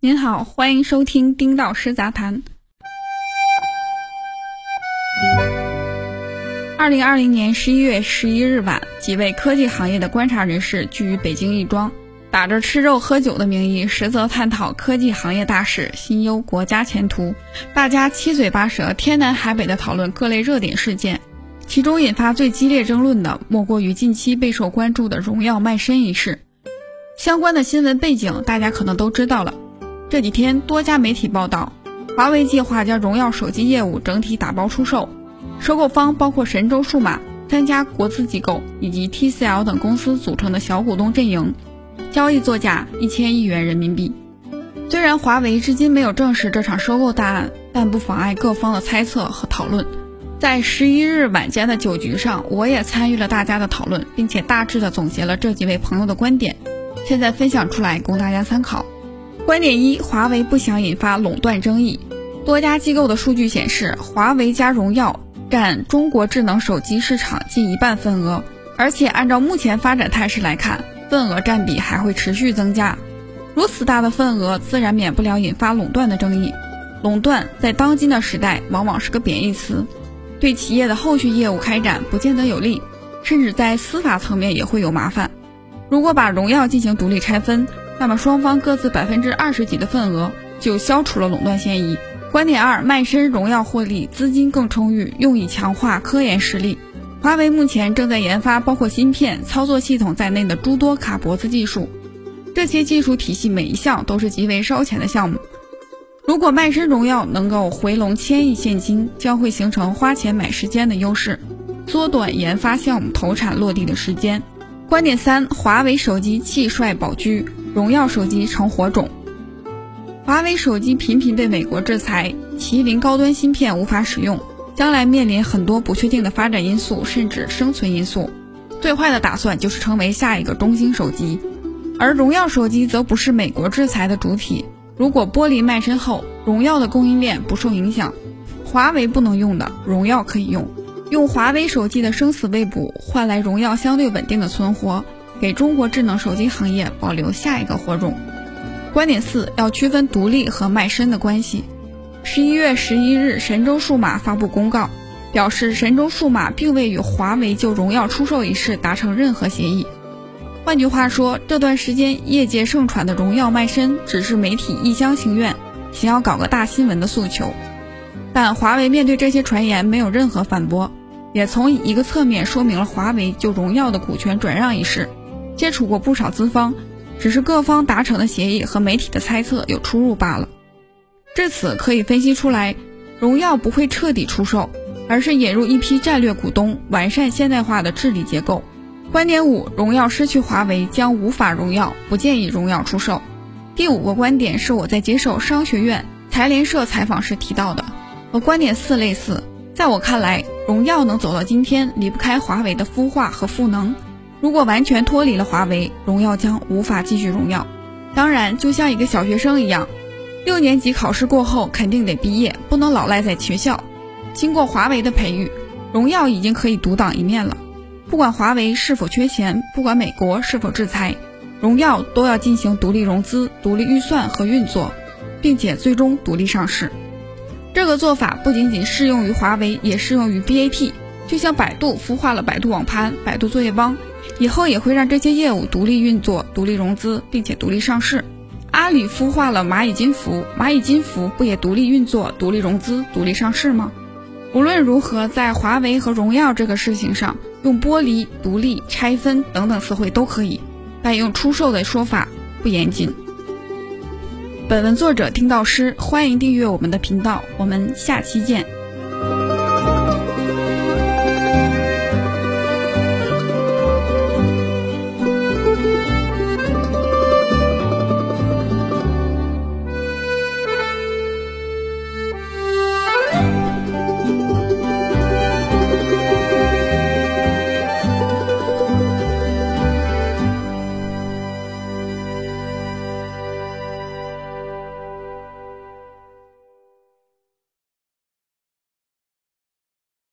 您好，欢迎收听丁道师杂谈。二零二零年十一月十一日晚，几位科技行业的观察人士聚于北京亦庄，打着吃肉喝酒的名义，实则探讨科技行业大事，心忧国家前途。大家七嘴八舌、天南海北的讨论各类热点事件，其中引发最激烈争论的，莫过于近期备受关注的荣耀卖身一事。相关的新闻背景，大家可能都知道了。这几天，多家媒体报道，华为计划将荣耀手机业务整体打包出售。收购方包括神州数码三家国资机构以及 TCL 等公司组成的小股东阵营，交易作价一千亿元人民币。虽然华为至今没有证实这场收购大案，但不妨碍各方的猜测和讨论。在十一日晚间的酒局上，我也参与了大家的讨论，并且大致的总结了这几位朋友的观点，现在分享出来供大家参考。观点一：华为不想引发垄断争议。多家机构的数据显示，华为加荣耀。占中国智能手机市场近一半份额，而且按照目前发展态势来看，份额占比还会持续增加。如此大的份额，自然免不了引发垄断的争议。垄断在当今的时代往往是个贬义词，对企业的后续业务开展不见得有利，甚至在司法层面也会有麻烦。如果把荣耀进行独立拆分，那么双方各自百分之二十几的份额，就消除了垄断嫌疑。观点二：卖身荣耀获利，资金更充裕，用以强化科研实力。华为目前正在研发包括芯片、操作系统在内的诸多卡脖子技术，这些技术体系每一项都是极为烧钱的项目。如果卖身荣耀能够回笼千亿现金，将会形成花钱买时间的优势，缩短研发项目投产落地的时间。观点三：华为手机气帅保车，荣耀手机成火种。华为手机频频被美国制裁，麒麟高端芯片无法使用，将来面临很多不确定的发展因素，甚至生存因素。最坏的打算就是成为下一个中兴手机，而荣耀手机则不是美国制裁的主体。如果剥离卖身后，荣耀的供应链不受影响，华为不能用的，荣耀可以用。用华为手机的生死未卜换来荣耀相对稳定的存活，给中国智能手机行业保留下一个火种。观点四要区分独立和卖身的关系。十一月十一日，神州数码发布公告，表示神州数码并未与华为就荣耀出售一事达成任何协议。换句话说，这段时间业界盛传的荣耀卖身，只是媒体一厢情愿，想要搞个大新闻的诉求。但华为面对这些传言没有任何反驳，也从一个侧面说明了华为就荣耀的股权转让一事。接触过不少资方。只是各方达成的协议和媒体的猜测有出入罢了。至此可以分析出来，荣耀不会彻底出售，而是引入一批战略股东，完善现代化的治理结构。观点五：荣耀失去华为将无法荣耀，不建议荣耀出售。第五个观点是我在接受商学院财联社采访时提到的，和观点四类似。在我看来，荣耀能走到今天，离不开华为的孵化和赋能。如果完全脱离了华为，荣耀将无法继续荣耀。当然，就像一个小学生一样，六年级考试过后肯定得毕业，不能老赖在学校。经过华为的培育，荣耀已经可以独当一面了。不管华为是否缺钱，不管美国是否制裁，荣耀都要进行独立融资、独立预算和运作，并且最终独立上市。这个做法不仅仅适用于华为，也适用于 BAT。就像百度孵化了百度网盘、百度作业帮。以后也会让这些业务独立运作、独立融资，并且独立上市。阿里孵化了蚂蚁金服，蚂蚁金服不也独立运作、独立融资、独立上市吗？无论如何，在华为和荣耀这个事情上，用剥离、独立、拆分等等词汇都可以，但用出售的说法不严谨。本文作者听到诗，欢迎订阅我们的频道，我们下期见。